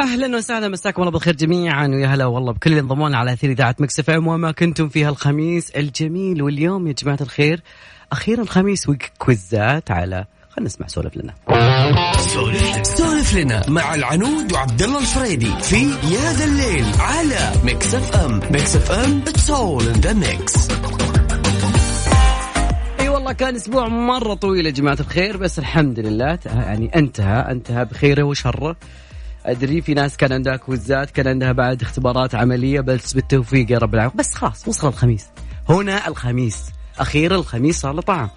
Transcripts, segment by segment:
أهلا وسهلا مساكم الله بالخير جميعا ويا هلا والله بكل اللي انضموا على أثير إذاعة Mix FM وين ما كنتم في هالخميس الجميل. واليوم يا جماعة الخير أخيرا خميس وكويزات على خلينا نسمع سولف لنا. سولف لنا مع العنود وعبد الله الفريدي في يا ذا الليل على Mix FM. Mix F M it's all in the mix والله كان أسبوع مرة طويل يا جماعة الخير بس الحمد لله يعني انتهى انتهى بخيره وشره أدري في ناس كان عندها كويزات كان عندها بعد اختبارات عملية بس بالتوفيق يا رب العالمين. بس خلاص وصل الخميس. هنا الخميس أخيرا الخميس صار له طعم.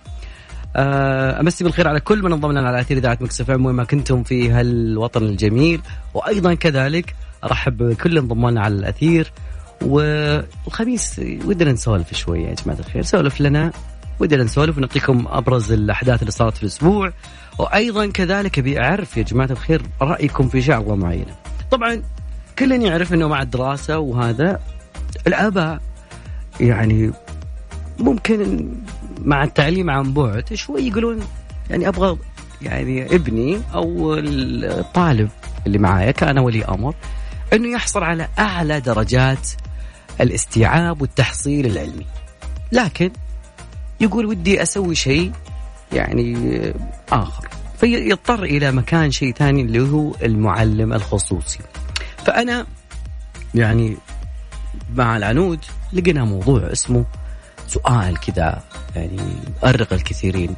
آه، أمسي بالخير على كل من انضم لنا على اثير إذاعة Mix FM وين ما كنتم في هالوطن الجميل. وأيضا كذلك أرحب بكل انضم لنا على الأثير. والخميس ودنا نسولف شوية يا جماعة الخير. سولف لنا ودنا نسولف ونعطيكم أبرز الأحداث اللي صارت في الأسبوع. وأيضا كذلك أبي أعرف يا جماعة الخير رأيكم في شغله معينة. طبعا كل يعرف إنه مع الدراسة وهذا الآباء يعني ممكن مع التعليم عن بعد شوي يقولون يعني أبغى يعني ابني أو الطالب اللي معايا كان ولي أمر إنه يحصل على أعلى درجات الاستيعاب والتحصيل العلمي. لكن يقول ودي أسوي شيء يعني آخر فيضطر إلى مكان شيء ثاني اللي هو المعلم الخصوصي. فأنا يعني مع العنود لقينا موضوع اسمه سؤال كذا يعني يؤرق الكثيرين.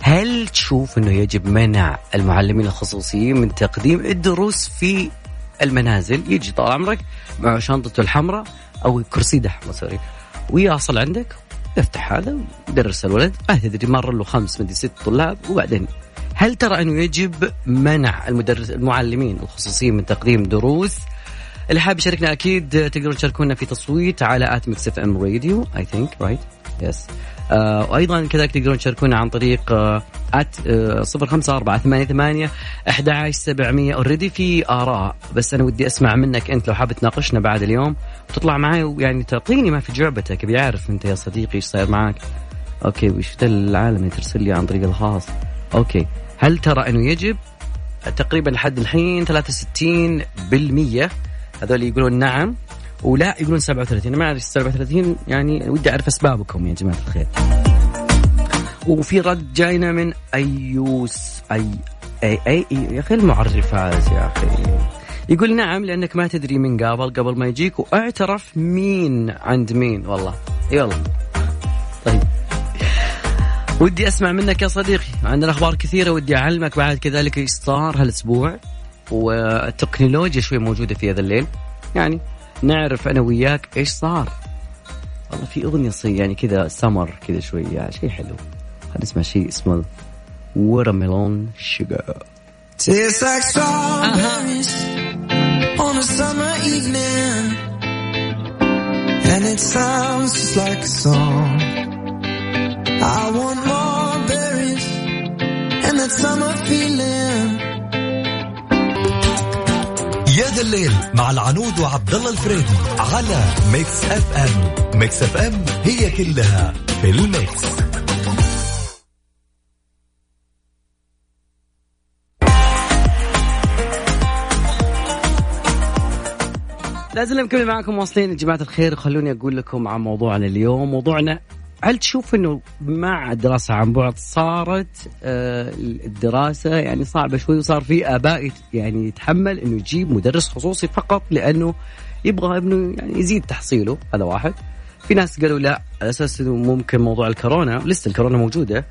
هل تشوف إنه يجب منع المعلمين الخصوصيين من تقديم الدروس في المنازل؟ يجي طال عمرك مع شنطته الحمراء أو كرسي دحمة سوري. ويصل عندك؟ يفتح هذا يدرس الولد. ما تدري مر له خمس مدري ست طلاب وبعدين هل ترى أنه يجب منع المدرس المعلمين الخصوصيين من تقديم دروس؟ اللي حاب يشاركنا أكيد تقدرون تشاركونا في تصويت على at Mix FM Radio I think right yes وأيضا كذلك تقدرون تشاركونا عن طريق الواتس صفر خمسة أربعة ثمانية ثمانية أحد عشر سبعمية. already في آراء بس أنا ودي أسمع منك أنت لو حاب تناقشنا بعد اليوم. وتطلع معي ويعني تعطيني ما في جعبتك أبي أعرف أنت يا صديقي إيش صاير معك. okay وش العالم اللي ترسل لي عن طريق الخاص. okay هل ترى أنه يجب؟ تقريبا لحد الحين 63% هذول يقولون نعم. ولا يقولون 37 أنا ما اعرف 37 يعني ودي أعرف أسبابكم يا جماعة الخير. وفي رد جاينا من أيوس أي أي أي, أي يا أخي المعرفات يا أخي. يقول نعم لأنك ما تدري من قابل قبل ما يجيك وأعترف مين عند مين. والله والله. طيب. ودي أسمع منك يا صديقي عندنا أخبار كثيرة ودي أعلمك بعد كذلك إيش صار هالأسبوع والتكنولوجيا شوي موجودة في هذا الليل. يعني نعرف أنا وياك إيش صار والله في اغنيه صي يعني كذا سمر كذا شوي يعني شيء حلو خلينا نسمع شيء اسمه وورميلون شوجر Tastes like strawberries uh-huh. on a summer evening And it sounds just like a song I want more berries and that summer feeling يا ذا الليل مع العنود وعبد الله الفريدي على ميكس اف ام. ميكس اف ام هي كلها في الميكس. لازم نكمل معكم واصلين. يا جماعة الخير خلوني أقول لكم عن موضوعنا اليوم. موضوعنا هل تشوف إنه مع الدراسة عن بعد صارت آه، الدراسة يعني صعبة شوي وصار في آباء يعني يتحمل إنه يجيب مدرس خصوصي فقط لأنه يبغى ابنه يعني يزيد تحصيله؟ هذا واحد. في ناس قالوا لا على أساس إنه ممكن موضوع الكورونا لسه الكورونا موجودة.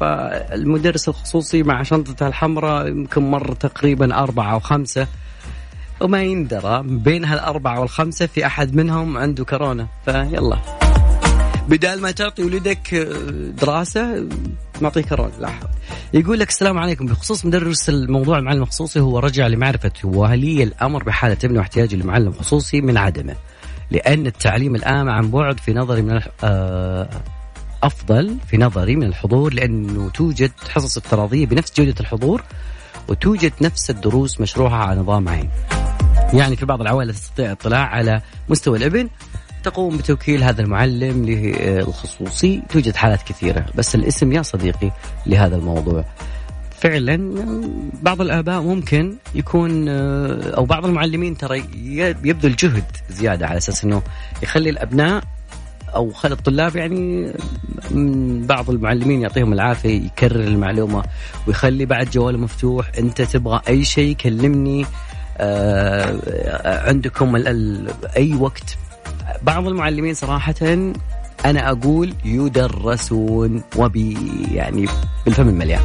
فالمدرس الخصوصي مع شنطته الحمراء يمكن مر تقريبا أربعة أو خمسة. وما يندرى بين هالأربعة والخمسة في أحد منهم عنده كورونا. فيلا. بدال ما تعطي ولدك دراسة نعطيه كرون لا حول. يقول لك السلام عليكم. بخصوص مدرس الموضوع المعلم الخصوصي هو رجع لمعرفة ولي الأمر بحالة ابنه واحتياجه لمعلم خصوصي من عدمه لأن التعليم الآن عن بعد في نظري من آه، أفضل في نظري من الحضور لأنه توجد حصص افتراضية بنفس جودة الحضور وتوجد نفس الدروس مشروعه على نظام عين. يعني في بعض العوائل تستطيع الاطلاع على مستوى الابن تقوم بتوكيل هذا المعلم للخصوصي توجد حالات كثيرة بس الاسم يا صديقي لهذا الموضوع. فعلا بعض الآباء ممكن يكون أو بعض المعلمين ترى يبذل جهد زيادة على أساس إنه يخلي الأبناء أو خلي الطلاب يعني من بعض المعلمين يعطيهم العافية يكرر المعلومة ويخلي بعد جواله مفتوح. أنت تبغى أي شيء كلمني آه عندكم أي وقت بعض المعلمين صراحة أنا أقول يدرسون وبي يعني بالفم المليان.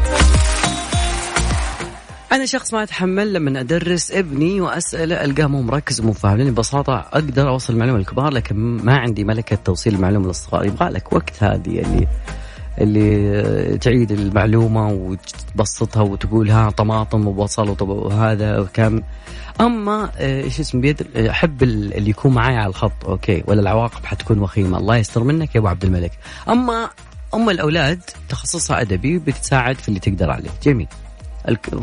أنا شخص ما أتحمل لما أدرس ابني واساله ألقاه مو مركز ومو فاهم لأني ببساطة أقدر أوصل المعلومة للكبار لكن ما عندي ملكة توصيل المعلومة للصغار. يبغى لك وقت هذه اللي اللي تعيد المعلومة وتبسطها وتقول ها طماطم وبصل وهذا كم أما إيش اسمه بيد أحب اللي يكون معي على الخط أوكي ولا العواقب حتكون وخيمة. الله يستر منك يا أبو عبد الملك. أما أم الأولاد تخصصها أدبي بتساعد في اللي تقدر عليه. جميل.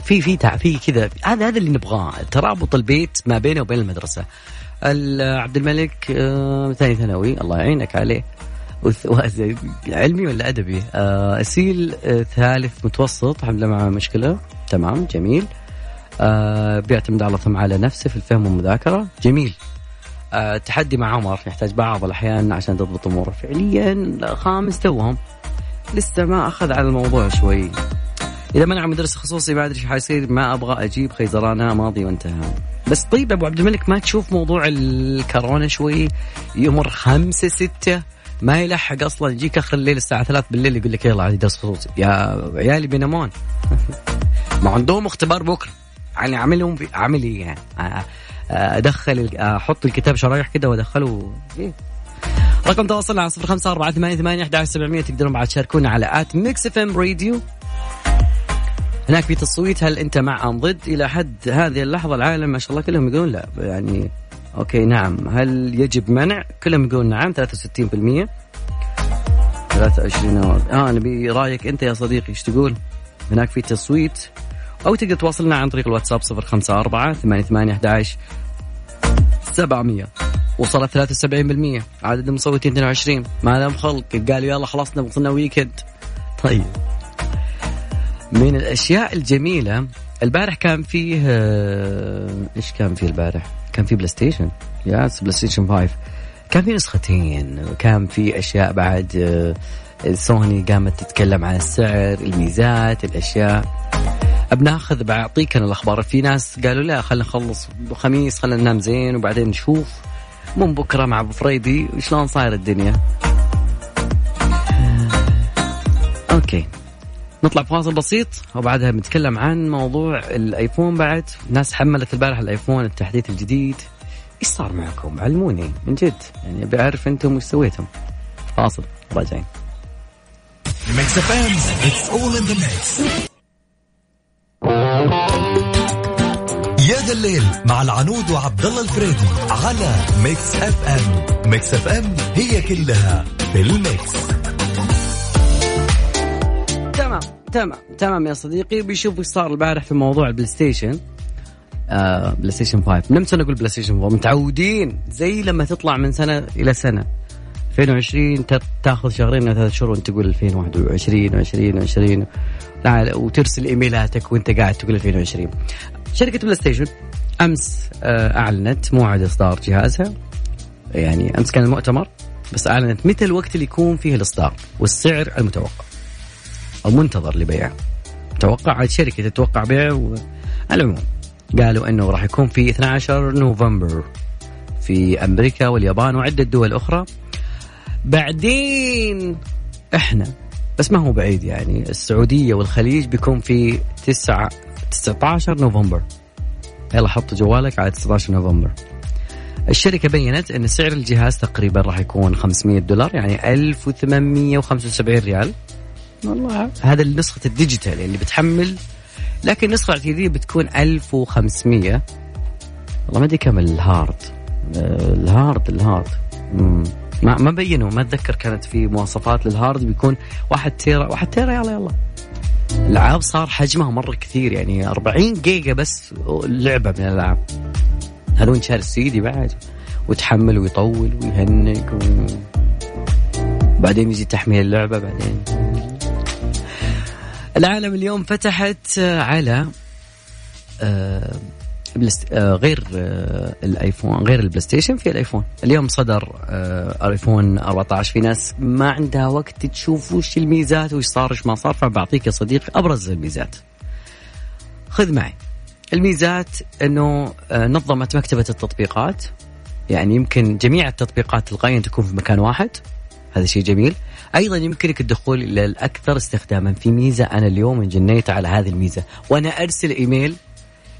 في في في كذا. هذا هذا اللي نبغاه. ترابط البيت ما بينه وبين المدرسة. عبد الملك آه ثاني ثانوي. الله يعينك عليه. علمي ولا أدبي؟ آه اسيل آه ثالث متوسط الحمد لله مع مشكلة. تمام جميل. آه بيعتمد على على نفسه في الفهم والمذاكرة. جميل. آه تحدي مع عمر يحتاج بعض الأحيان عشان تضبط أموره فعليا خامس توهم. لسه ما أخذ على الموضوع شوي. إذا منع مدرس خصوصي ما أدري إيش حيصير ما أبغى أجيب خيزرانها ماضي وانتهى. بس طيب أبو عبد الملك ما تشوف موضوع الكورونا شوي؟ يمر خمسة ستة ما يلحق أصلا. يجيك آخر الليل الساعة 3 بالليل يقول لك يلا عادي خصوصي يا عيالي بينامون. ما عندهم اختبار بكرة. يعني أعملهم أعمل إيه يعني؟ أدخل أحط الكتاب شرايح كده وأدخله. إيه؟ رقم تواصلنا على صفر خمسة أربعة ثمانية ثمانية أحد سبعمية. تقدرون بعد تشاركونا على آت ميكس إف إم راديو. هناك في تصويت هل أنت مع أم ضد؟ إلى حد هذه اللحظة العالم ما شاء الله كلهم يقولون لا. يعني okay نعم. هل يجب منع؟ كلهم يقولون نعم 63% 23 آه نبي رأيك أنت يا صديقي إيش تقول؟ هناك في تصويت؟ أو تقدر تواصلنا عن طريق الواتساب 054 88 11 700 وصلت 73% عدد المصوتين 22 ما لهم خلق. قالوا يلا خلصنا وصلنا weekend طيب. من الأشياء الجميلة البارح كان فيه إيش كان فيه البارح؟ كان فيه بلاي ستيشن yes بلاي ستيشن 5 كان في نسختين كان في أشياء بعد سوني قامت تتكلم عن السعر الميزات الأشياء. بناخذ بعطيك أنا الأخبار. في ناس قالوا لا خلينا نخلص خميس خلينا ننام زين وبعدين نشوف. من بكرة مع أبو فريدي شلون صاير الدنيا؟ okay. نطلع فاصل بسيط وبعدها بنتكلم عن موضوع الآيفون بعد. ناس حملت البارح الآيفون التحديث الجديد. إيش صار معكم؟ علموني من جد. يعني أبي أعرف أنتم وش سويتم. فاصل. راجعين يا ذا الليل مع العنود وعبد الله الفريدي على ميكس اف ام ميكس اف ام هي كلها في الميكس. تمام تمام يا صديقي. بيشوف إيش صار البارح في موضوع البلاي ستيشن. آه بلاي ستيشن 5 من متى نقول بلاي ستيشن 4 متعودين. زي لما تطلع من سنة إلى سنة. 2020 تاخذ شهرين أو ثلاث شهور وأنت تقول 2021 و20 و20 وترسل إيميلاتك وأنت قاعد تقول 2020 شركة بلاي ستيشن أمس أعلنت موعد إصدار جهازها. يعني أمس كان المؤتمر بس أعلنت متى الوقت اللي يكون فيه الإصدار والسعر المتوقع. أو منتظر لبيعه متوقع الشركة تتوقع بيع العموم. قالوا إنه راح يكون في 12 نوفمبر في أمريكا واليابان وعدة دول أخرى. بعدين إحنا بس ما هو بعيد يعني السعودية والخليج بيكون في 9 19 نوفمبر. يلا حط جوالك على 19 نوفمبر. الشركة بينت أن سعر الجهاز تقريبا راح يكون 500 دولار يعني 1875 ريال. والله. هذا نسخة ال digital اللي بتحمل لكن النسخة الاعتيادية بتكون 1500 والله ما أدري كم ال hard. ال hard ال hard. مم. ما ما بينوا ما أتذكر كانت في مواصفات لل hard بيكون واحد tera واحد tera يلا يلا. الألعاب صار حجمها مرة كثير يعني 40 جيجا بس لعبة من الألعاب. هذا وين شاري السيدي بعد؟ وتحمل ويطول ويهنك و... بعدين يجي تحميل اللعبة بعدين. العالم اليوم فتحت على آه، آه، غير آه، الآيفون غير البلاي ستيشن في الآيفون. اليوم صدر الايفون 14 في ناس ما عندها وقت تشوف وش الميزات وش صار وش ما صار فبعطيك يا صديقي أبرز الميزات. خذ معي. الميزات إنه نظمت مكتبة التطبيقات. يعني يمكن جميع التطبيقات تلقائيا تكون في مكان واحد. هذا شيء جميل. أيضا يمكنك الدخول إلى الأكثر استخداما في ميزة. أنا اليوم انجنيت على هذه الميزة وأنا أرسل إيميل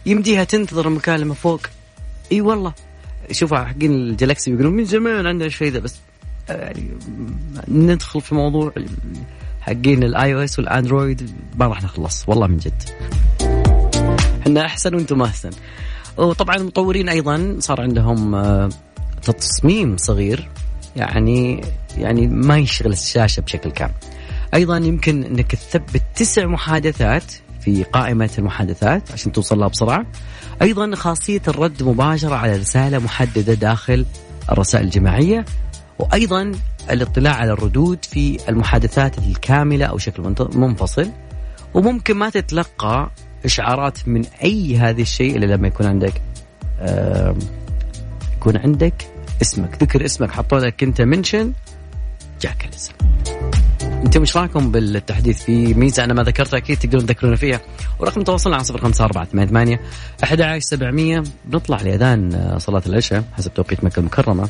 يمديها تنتظر المكالمه فوق. إي والله. شوفوا حقين الجلاكسي بيقولون من زمان عندنا الشيء ذا بس يعني ندخل في موضوع حقين ال iOS والاندرويد ما راح نخلص. والله من جد. إحنا أحسن وأنتم أحسن. وطبعا المطورين أيضا. صار عندهم آه، تصميم صغير. يعني يعني ما يشغل الشاشة بشكل كامل. أيضا يمكن إنك تثبت تسع محادثات في قائمة المحادثات عشان توصل لها بسرعة. أيضا خاصية الرد مباشرة على رسالة محددة داخل الرسائل الجماعية وأيضا الاطلاع على الردود في المحادثات الكاملة أو شكل منفصل وممكن ما تتلقى إشعارات من أي هذا الشيء إلا لما يكون عندك يكون عندك اسمك. ذكر اسمك حطوا لك انت منشن جاك الاسم. أنتم إيش رايكم بالتحديث في ميزة أنا ما ذكرتها أكيد تقدرون تذكرونا فيها. ورقم تواصلنا على صفر خمسة أربعة ثمانية ثمانية. أحد عشر سبعمية. بنطلع لأذان آه، صلاة العشاء حسب توقيت مكة المكرمة.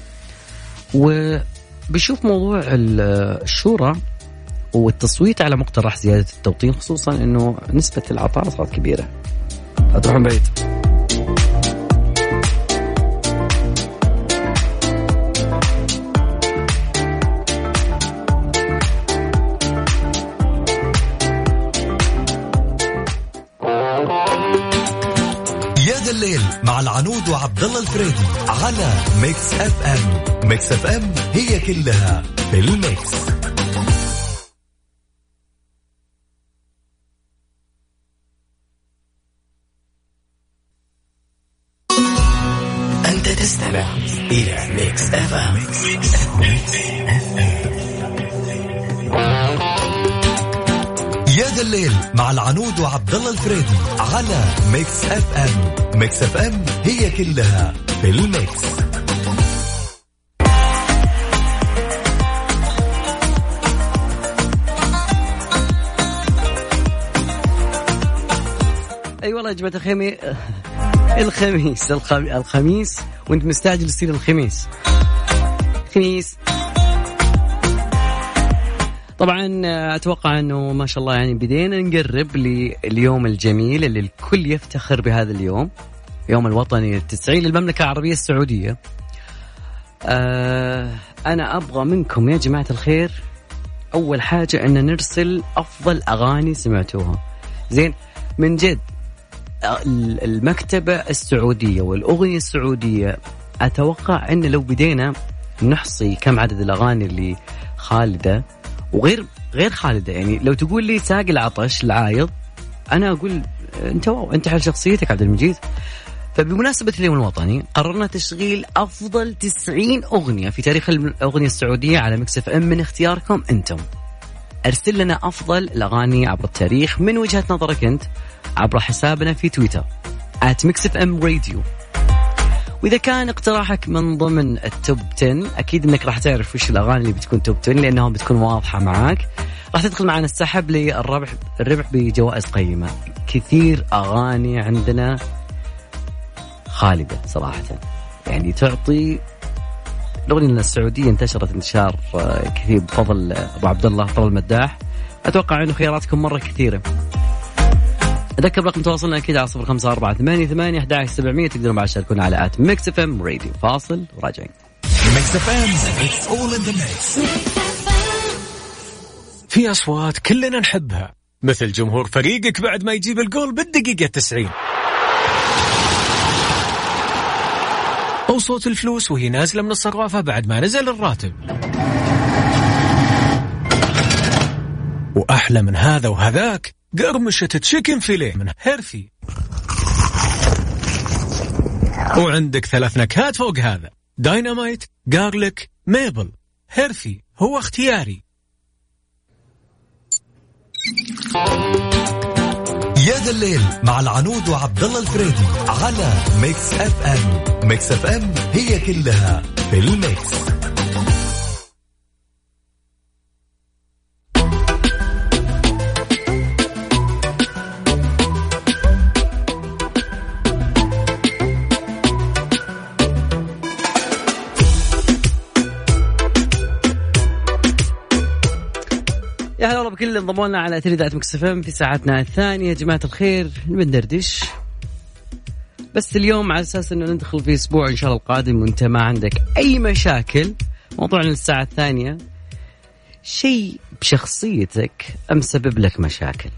وبشوف موضوع الشورى والتصويت على مقترح زيادة التوطين خصوصا أنه نسبة العطاء صارت كبيرة. لا تروحون بعيد مع العنود وعبد الله الفريدي على ميكس اف ام. ميكس اف ام هي كلها في الميكس. أنت تستمع إلى ميكس اف ام. ميكس اف ام. يا ذا الليل مع العنود وعبد الله الفريدي على Mix FM. Mix FM هي كلها في ال Mix. أي والله يا جماعة الخيمي الخميس الخميس وانت مستعجل يصير الخميس. خميس. طبعا أتوقع أنه ما شاء الله يعني بدينا نقرب لليوم الجميل اللي الكل يفتخر بهذا اليوم يوم الوطني التسعين للمملكة العربية السعودية. آه أنا أبغى منكم يا جماعة الخير أول حاجة أن نرسل أفضل أغاني سمعتوها. زين من جد المكتبة السعودية والأغنية السعودية أتوقع أن لو بدينا نحصي كم عدد الأغاني اللي خالدة وغير غير خالده. يعني لو تقول لي ساق العطش العايض أنا أقول أنت واو أنت على شخصيتك عبد المجيد. فبمناسبة اليوم الوطني قررنا تشغيل أفضل 90 أغنية في تاريخ الأغنية السعودية على Mix FM من اختياركم أنتم. أرسل لنا أفضل الأغاني عبر التاريخ من وجهة نظرك أنت عبر حسابنا في تويتر راديو وإذا كان اقتراحك من ضمن التوب 10 أكيد إنك راح تعرف وش الأغاني اللي بتكون توب 10 لانها بتكون واضحة معاك. راح تدخل معنا السحب للربح الربح بجوائز قيمة. كثير أغاني عندنا خالدة صراحة. يعني تعطي الأغنية السعودية انتشرت انتشار آه، كثير بفضل أبو عبد الله فضل المداح. أتوقع إنه خياراتكم مرة كثيرة. أذكر رقم تواصلنا أكيد على صفر خمسة أربعة ثمانية ثمانية أحد سبعمية. تقدرون بعد تشاركونا على at Mix FM Radio. فاصل وراجعين. Mix FM في أصوات كلنا نحبها. مثل جمهور فريقك بعد ما يجيب الجول بالدقيقة 90 أو صوت الفلوس وهي نازلة من الصرافة بعد ما نزل الراتب. وأحلى من هذا وهذاك قرمشة chicken fillet من Herfy وعندك ثلاث نكهات فوق هذا. dynamite garlic maple Herfy هو اختياري. يا ذا الليل مع العنود وعبد الله الفريدي على Mix FM Mix FM هي كلها في ال Mix هلا والله بكل انضموا لنا على ترددات Mix FM في ساعتنا الثانية. يا جماعة الخير بندردش بس اليوم على أساس إنه ندخل في أسبوع إن شاء الله القادم وأنت ما عندك أي مشاكل موضوعنا الساعة الثانية شيء بشخصيتك مسبب لك مشاكل؟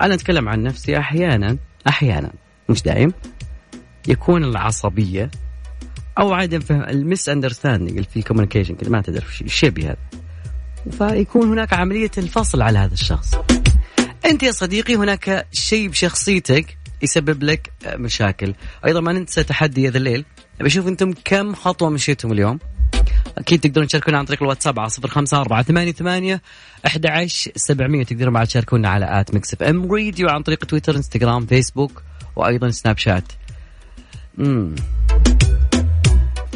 أنا أتكلم عن نفسي أحيانا أحيانا مش دايم يكون العصبية أو عدم فهم ال misunderstanding في ال communication كذا ما تدري الشيء هذا. فيكون هناك عملية الفصل على هذا الشخص. أنت يا صديقي هناك شيء بشخصيتك يسبب لك مشاكل. أيضا ما ننسى تحدي يا ذا الليل. بشوف أنتم كم خطوة مشيتم اليوم. أكيد تقدرون تشاركونا عن طريق الواتساب على صفر خمسة أربعة ثمانية ثمانية أحد سبعمية. تقدرون بعد تشاركونا على at Mix FM. Radio عن طريق تويتر إنستغرام فيسبوك وأيضا سناب شات. مم.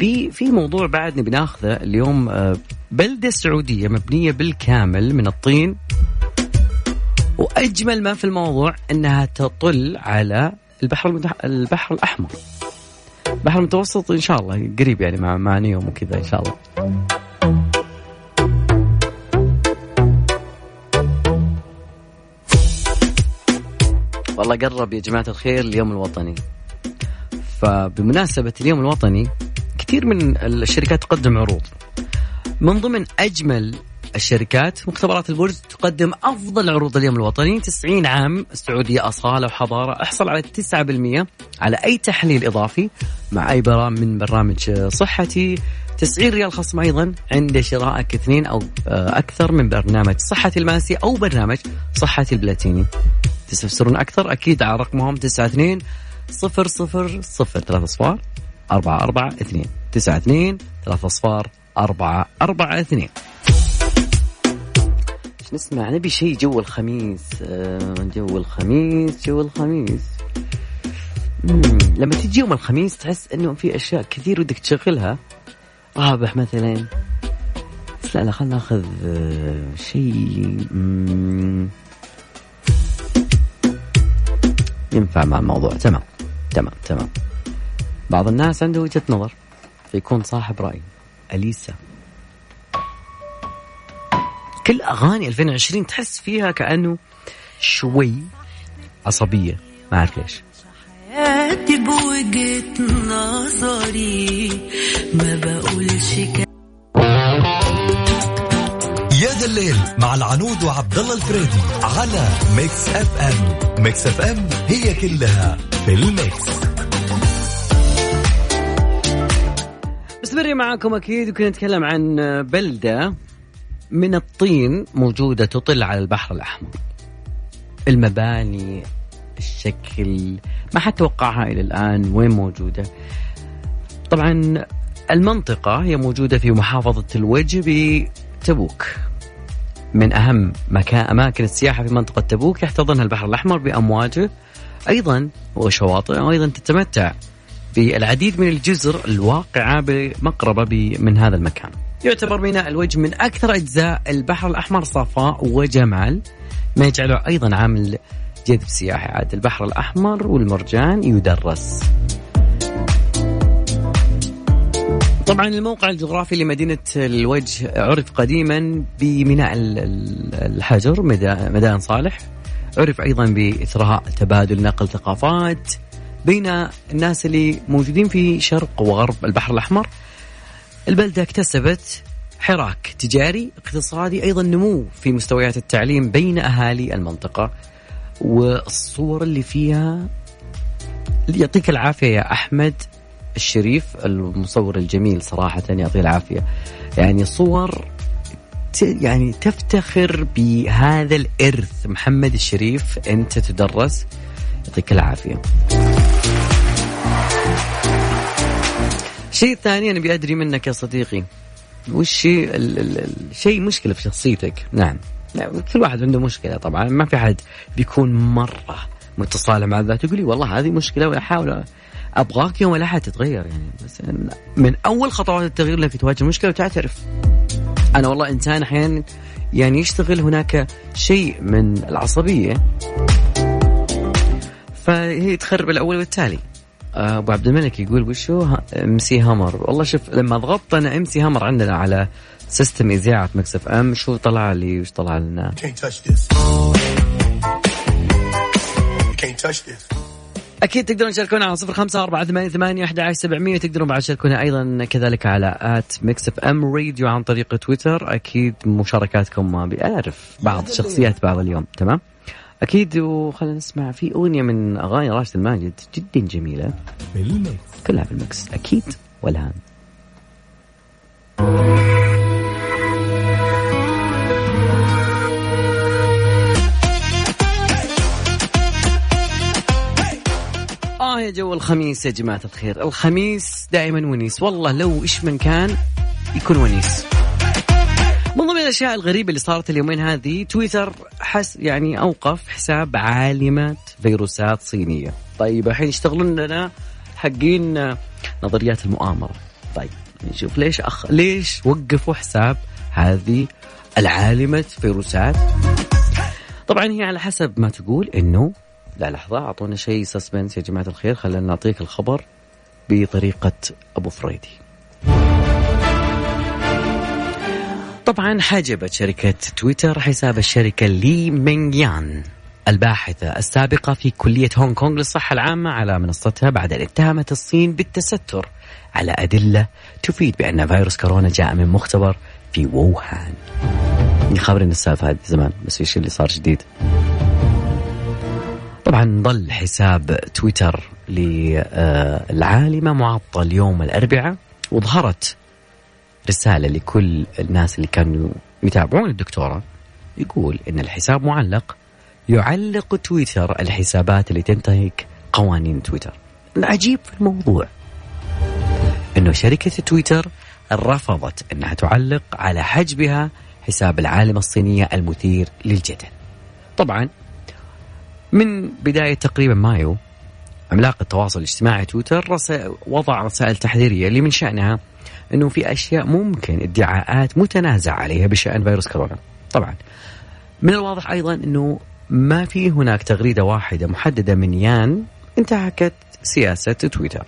في في موضوع بعدني بناخذه اليوم آه، بلدة سعودية مبنية بالكامل من الطين. وأجمل ما في الموضوع إنها تطل على البحر المتح... البحر الأحمر. البحر المتوسط إن شاء الله قريب يعني مع مع نيوم وكذا إن شاء الله. والله قرب يا جماعة الخير اليوم الوطني. فبمناسبة اليوم الوطني كثير من الشركات تقدم عروض. من ضمن أجمل الشركات مختبرات البرج تقدم أفضل عروض اليوم الوطني. 90 عام السعودية أصالة وحضارة أحصل على 9% على أي تحليل إضافي مع أي برامج من برامج صحتي. 90 ريال خصم أيضا عند شرائك اثنين أو أكثر من برنامج صحتي الماسي أو برنامج صحتي البلاتيني. تستفسرون أكثر أكيد على رقمهم 92 صفر صفر صفر ثلاثة أصفار أربعة أربعة اثنين تسعة اثنين ثلاثة أصفار أربعة أربعة اثنين. نسمع؟ نبي شيء جو الخميس. آه، جو الخميس جو الخميس. مم. لما تجي يوم الخميس تحس إنه في أشياء كثير ودك تشغلها. رابح مثلا. بس لا لا خلينا ناخذ آه، شيء ينفع مع الموضوع. تمام تمام تمام. بعض الناس عنده وجهة نظر فيكون صاحب رأي. أليسا. كل أغاني 2020 تحس فيها كأنه شوي عصبية ما أعرف ليش. حياتي بوجهة نظري ما بقولش يا ذا الليل مع العنود وعبد الله الفريدي على Mix FM. Mix FM هي كلها في ال Mix. مستمرين معاكم أكيد وكنا نتكلم عن بلدة من الطين موجودة تطل على البحر الأحمر. المباني الشكل ما حد توقعها إلى الآن وين موجودة. طبعا المنطقة هي موجودة في محافظة الوجه بتبوك. من أهم مكان أماكن السياحة في منطقة تبوك يحتضنها البحر الأحمر بأمواجه أيضا وشواطئ أيضا تتمتع بالعديد من الجزر الواقعة بمقربة من هذا المكان. يعتبر ميناء الوجه من أكثر أجزاء البحر الأحمر صفاء وجمال. ما يجعله أيضا عامل جذب سياحي. عاد البحر الأحمر والمرجان يدرس. طبعا الموقع الجغرافي لمدينة الوجه عرف قديما بميناء الحجر ميدان صالح. عرف أيضا بإثراء تبادل نقل ثقافات بين الناس اللي موجودين في شرق وغرب البحر الأحمر. البلدة اكتسبت حراك تجاري اقتصادي أيضا نمو في مستويات التعليم بين أهالي المنطقة والصور اللي فيها. يعطيك العافية يا أحمد الشريف المصور الجميل صراحة يعطيه العافية. يعني صور يعني تفتخر بهذا الإرث. محمد الشريف أنت تدرس. يعطيك العافية. الشيء الثاني أنا أبي أدري منك يا صديقي. وش الشيء مشكلة في شخصيتك؟ نعم. كل واحد عنده مشكلة طبعا. ما في حد بيكون مرة متصالح مع الذات تقولي والله هذه مشكلة وأحاول أبغاك يوم الاحد تتغير يعني. بس من أول خطوات التغيير إنك تواجه مشكلة وتعترف. أنا والله إنسان أحيانا يعني يشتغل هناك شيء من العصبية. فهي تخرب الأول والتالي. أبو عبد الملك يقول وشو؟ MC Hammer. والله شوف لما ضغطت أنا MC Hammer عندنا على system إذاعة Mix FM شو طلع لي؟ وش طلع لنا؟ أكيد تقدرون تشاركونا على صفر خمسة أربعة ثمانية ثمانية أحد عشر سبعمية. تقدرون بعد تشاركونا أيضا كذلك على at Mix FM Radio عن طريق تويتر. أكيد مشاركاتكم ما بعض شخصيات بعض اليوم. تمام؟ أكيد وخلينا نسمع في أغنية من أغاني راشد الماجد جدا جميلة. بال Mix كلها في ال Mix أكيد والهام يا جو الخميس يا جماعة الخير. الخميس دائما ونيس. والله لو إيش من كان يكون ونيس. الأشياء الغريبة اللي صارت اليومين هذه تويتر حس يعني أوقف حساب عالمه فيروسات صينية. طيب الحين يشتغلون لنا حقين نظريات المؤامرة. طيب نشوف ليش أخ... ليش وقفوا حساب هذه العالمة فيروسات؟ طبعا هي على حسب ما تقول إنه لا لحظة أعطونا شيء suspense يا جماعة الخير خلينا نعطيك الخبر بطريقة أبو فريدي. طبعا حجبت شركة تويتر حساب الشركة لي مينغ يان الباحثة السابقة في كلية هونغ كونغ للصحة العامة على منصتها بعد أن اتهمت الصين بالتستر على أدلة تفيد بأن فيروس كورونا جاء من مختبر في ووهان. خبرنا السالفة هذه زمان بس إيش اللي صار جديد. طبعا ظل حساب تويتر للعالمة معطل يوم الأربعاء وظهرت رسالة لكل الناس اللي كانوا يتابعون الدكتورة. يقول إن الحساب معلق يعلق تويتر الحسابات اللي تنتهك قوانين تويتر. العجيب في الموضوع. إنه شركة تويتر رفضت إنها تعلق على حجبها حساب العالمة الصينية المثير للجدل. طبعا من بداية تقريبا مايو عملاق التواصل الاجتماعي تويتر وضع رسائل تحذيرية اللي من شأنها أنه في أشياء ممكن ادعاءات متنازع عليها بشأن فيروس كورونا. طبعا. من الواضح أيضا أنه ما في هناك تغريدة واحدة محددة من يان انتهكت سياسة تويتر.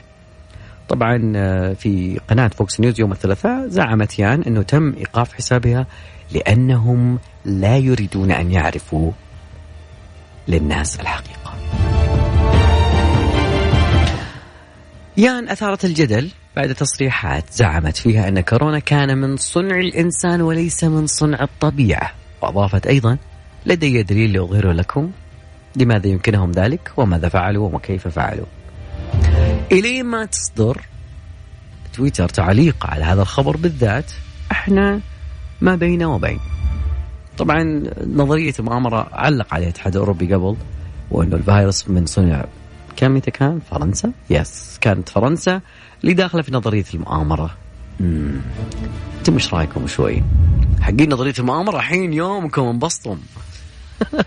طبعا آه، في قناة فوكس نيوز يوم الثلاثاء زعمت يان أنه تم إيقاف حسابها لأنهم لا يريدون أن يعرفوا للناس الحقيقة. يان أثارت الجدل بعد تصريحات زعمت فيها أن كورونا كان من صنع الإنسان وليس من صنع الطبيعة وأضافت أيضا لدي دليل لأظهره لكم لماذا يمكنهم ذلك وماذا فعلوا وكيف فعلوا إلى ما تصدر تويتر تعليق على هذا الخبر بالذات إحنا ما بين وبين طبعا نظرية المؤامرة علق عليها الاتحاد الأوروبي قبل وأنه الفيروس من صنع كم متى كان؟ فرنسا؟ يس كانت فرنسا اللي داخلة في نظرية المؤامرة. أنتم إيش رايكم شوي؟ حقين نظرية المؤامرة الحين يومكم انبسطوا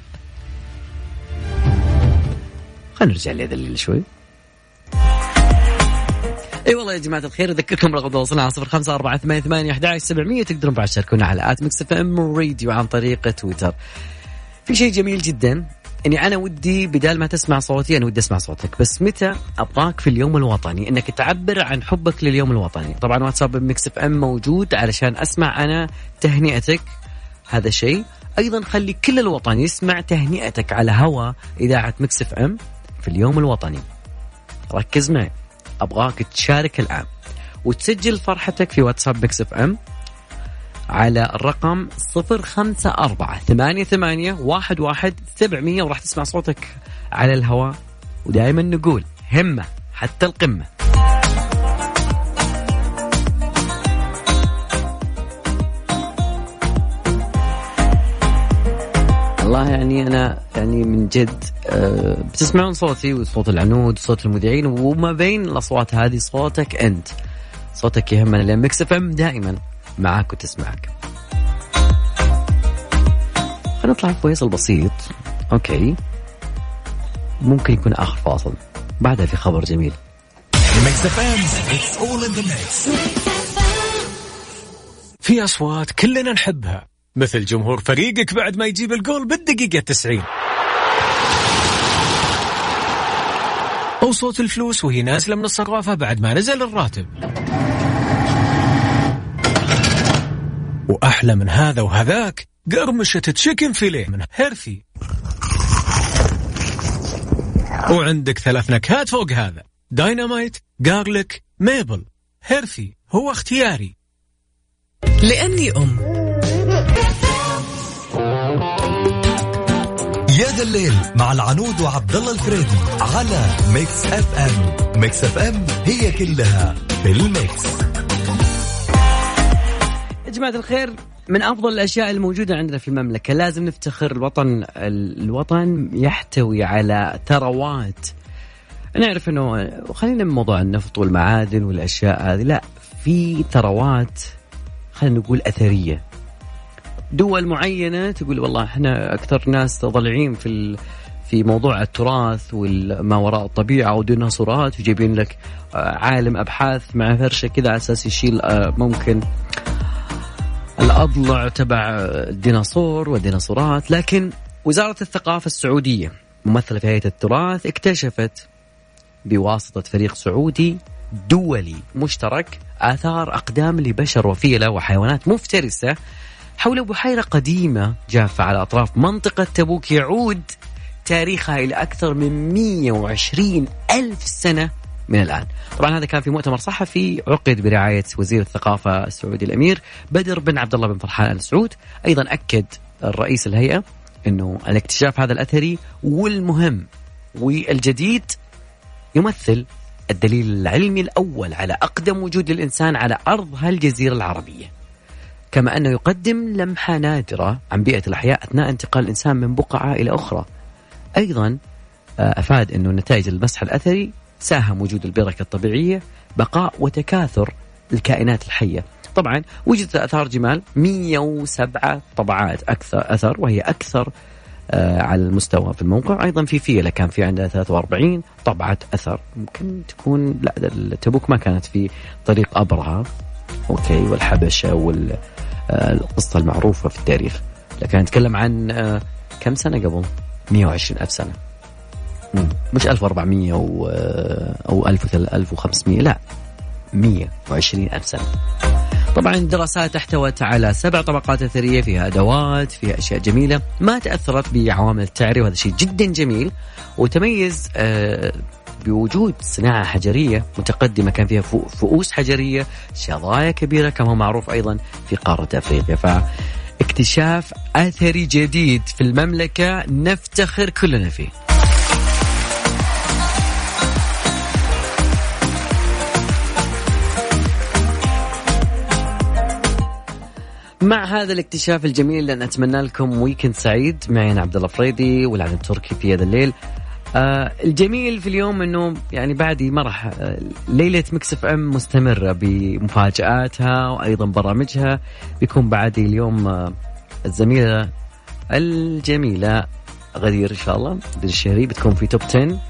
خلينا نرجع لذليل شوي. اي والله يا جماعة الخير أذكركم رقم تواصلنا على صفر خمسة أربعة ثمانية ثمانية احد عشر سبعمئه تقدرون بعد تشاركونا على at Mix FM Radio عن طريق تويتر. في شيء جميل جدا. اني أنا ودي بدال ما تسمع صوتي أنا ودي أسمع صوتك. بس متى أبغاك في اليوم الوطني؟ إنك تعبر عن حبك لليوم الوطني. طبعا واتساب Mix FM موجود علشان أسمع أنا تهنئتك. هذا شيء. أيضا خلي كل الوطن يسمع تهنئتك على هوا إذاعة Mix FM في اليوم الوطني. ركز معي. أبغاك تشارك الآن. وتسجل فرحتك في واتساب Mix FM. على الرقم صفر خمسة أربعة ثمانية ثمانية واحد واحد سبعمية وراح تسمع صوتك على الهواء. ودائما نقول همة حتى القمة. والله يعني أنا يعني من جد أه بتسمعون صوتي وصوت العنود وصوت المذيعين وما بين الأصوات هذه صوتك أنت. صوتك يهمنا لأن Mix FM دائما معاك وتسمعك. خلينا نطلع فاصل بسيط okay. ممكن يكون آخر فاصل. بعدها في خبر جميل. في أصوات كلنا نحبها. مثل جمهور فريقك بعد ما يجيب الجول بالدقيقة 90 أو صوت الفلوس وهي نازلة من الصرافة بعد ما نزل الراتب. وأحلى من هذا وهذاك. قرمشة chicken fillet من هرفي وعندك ثلاث نكهات فوق هذا. dynamite garlic maple هرفي هو اختياري. لأني أم. يا ذا الليل مع العنود وعبد الله الفريدي على Mix FM Mix FM هي كلها في ال mix. جماعة الخير من أفضل الأشياء الموجودة عندنا في المملكة لازم نفتخر الوطن الوطن يحتوي على ثروات. نعرف أنه خلينا من موضوع النفط والمعادن والأشياء هذه لا في ثروات خلينا نقول أثرية. دول معينة تقول والله إحنا أكثر ناس ضلعين في في موضوع التراث وما وراء الطبيعة وديناصورات وجايبين لك آه، عالم أبحاث مع فرشة كذا على أساس يشيل آه، ممكن الأضلع تبع الديناصور والديناصورات لكن وزارة الثقافة السعودية ممثلة في هيئة التراث اكتشفت بواسطة فريق سعودي دولي مشترك آثار أقدام لبشر وفيلة وحيوانات مفترسة حول بحيرة قديمة جافة على أطراف منطقة تبوك يعود تاريخها إلى أكثر من 120 ألف سنة من الآن. طبعا هذا كان في مؤتمر صحفي عقد برعاية وزير الثقافة السعودي الأمير بدر بن عبد الله بن فرحان آل سعود أيضا أكد الرئيس الهيئة أنه الاكتشاف هذا الأثري والمهم والجديد يمثل الدليل العلمي الأول على أقدم وجود للإنسان على أرض هالجزيرة العربية. كما أنه يقدم لمحة نادرة عن بيئة الأحياء أثناء انتقال الإنسان من بقعة إلى أخرى. أيضا آه، أفاد أنه نتائج المسح الأثري ساهم وجود البركة الطبيعية بقاء وتكاثر الكائنات الحية. طبعا وجدت آثار جمال 107 طبعات أكثر أثر وهي أكثر آه على المستوى في الموقع. أيضا في فيلة كان في عندها 43 طبعه أثر. ممكن تكون لا تبوك ما كانت في طريق ابرهه أوكي والحبشة والقصة آه المعروفة في التاريخ. لكن نتكلم عن آه كم سنة قبل؟ 120 ألف سنة. مش 1400 و أو 1500 لا. 120 ألف سنة. طبعا الدراسات احتوت على سبع طبقات أثرية فيها أدوات فيها أشياء جميلة ما تأثرت بعوامل التعري وهذا شيء جدا جميل. وتميز آه، بوجود صناعة حجرية متقدمة كان فيها فؤوس حجرية شظايا كبيرة كما هو معروف أيضا في قارة أفريقيا. ف اكتشاف أثري جديد في المملكة نفتخر كلنا فيه. مع هذا الاكتشاف الجميل لأن أتمنى لكم weekend سعيد. معي أنا عبد الله فريدي والعنود التركي في هذا الليل. آه الجميل في اليوم إنه يعني بعدي ما راح آه ليلة Mix FM مستمرة بمفاجآتها وأيضا برامجها. بيكون بعدي اليوم آه الزميلة الجميلة غدير إن شاء الله غدير الشهري بتكون في top 10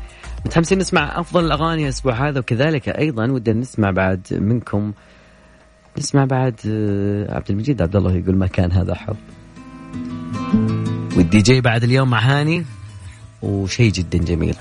متحمسين نسمع أفضل الأغاني الأسبوع هذا وكذلك أيضا ودنا نسمع بعد منكم نسمع بعد آه، عبد المجيد عبد الله يقول ما كان هذا حب والدي جي بعد اليوم مع هاني وشيء جدا جميل.